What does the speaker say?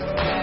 you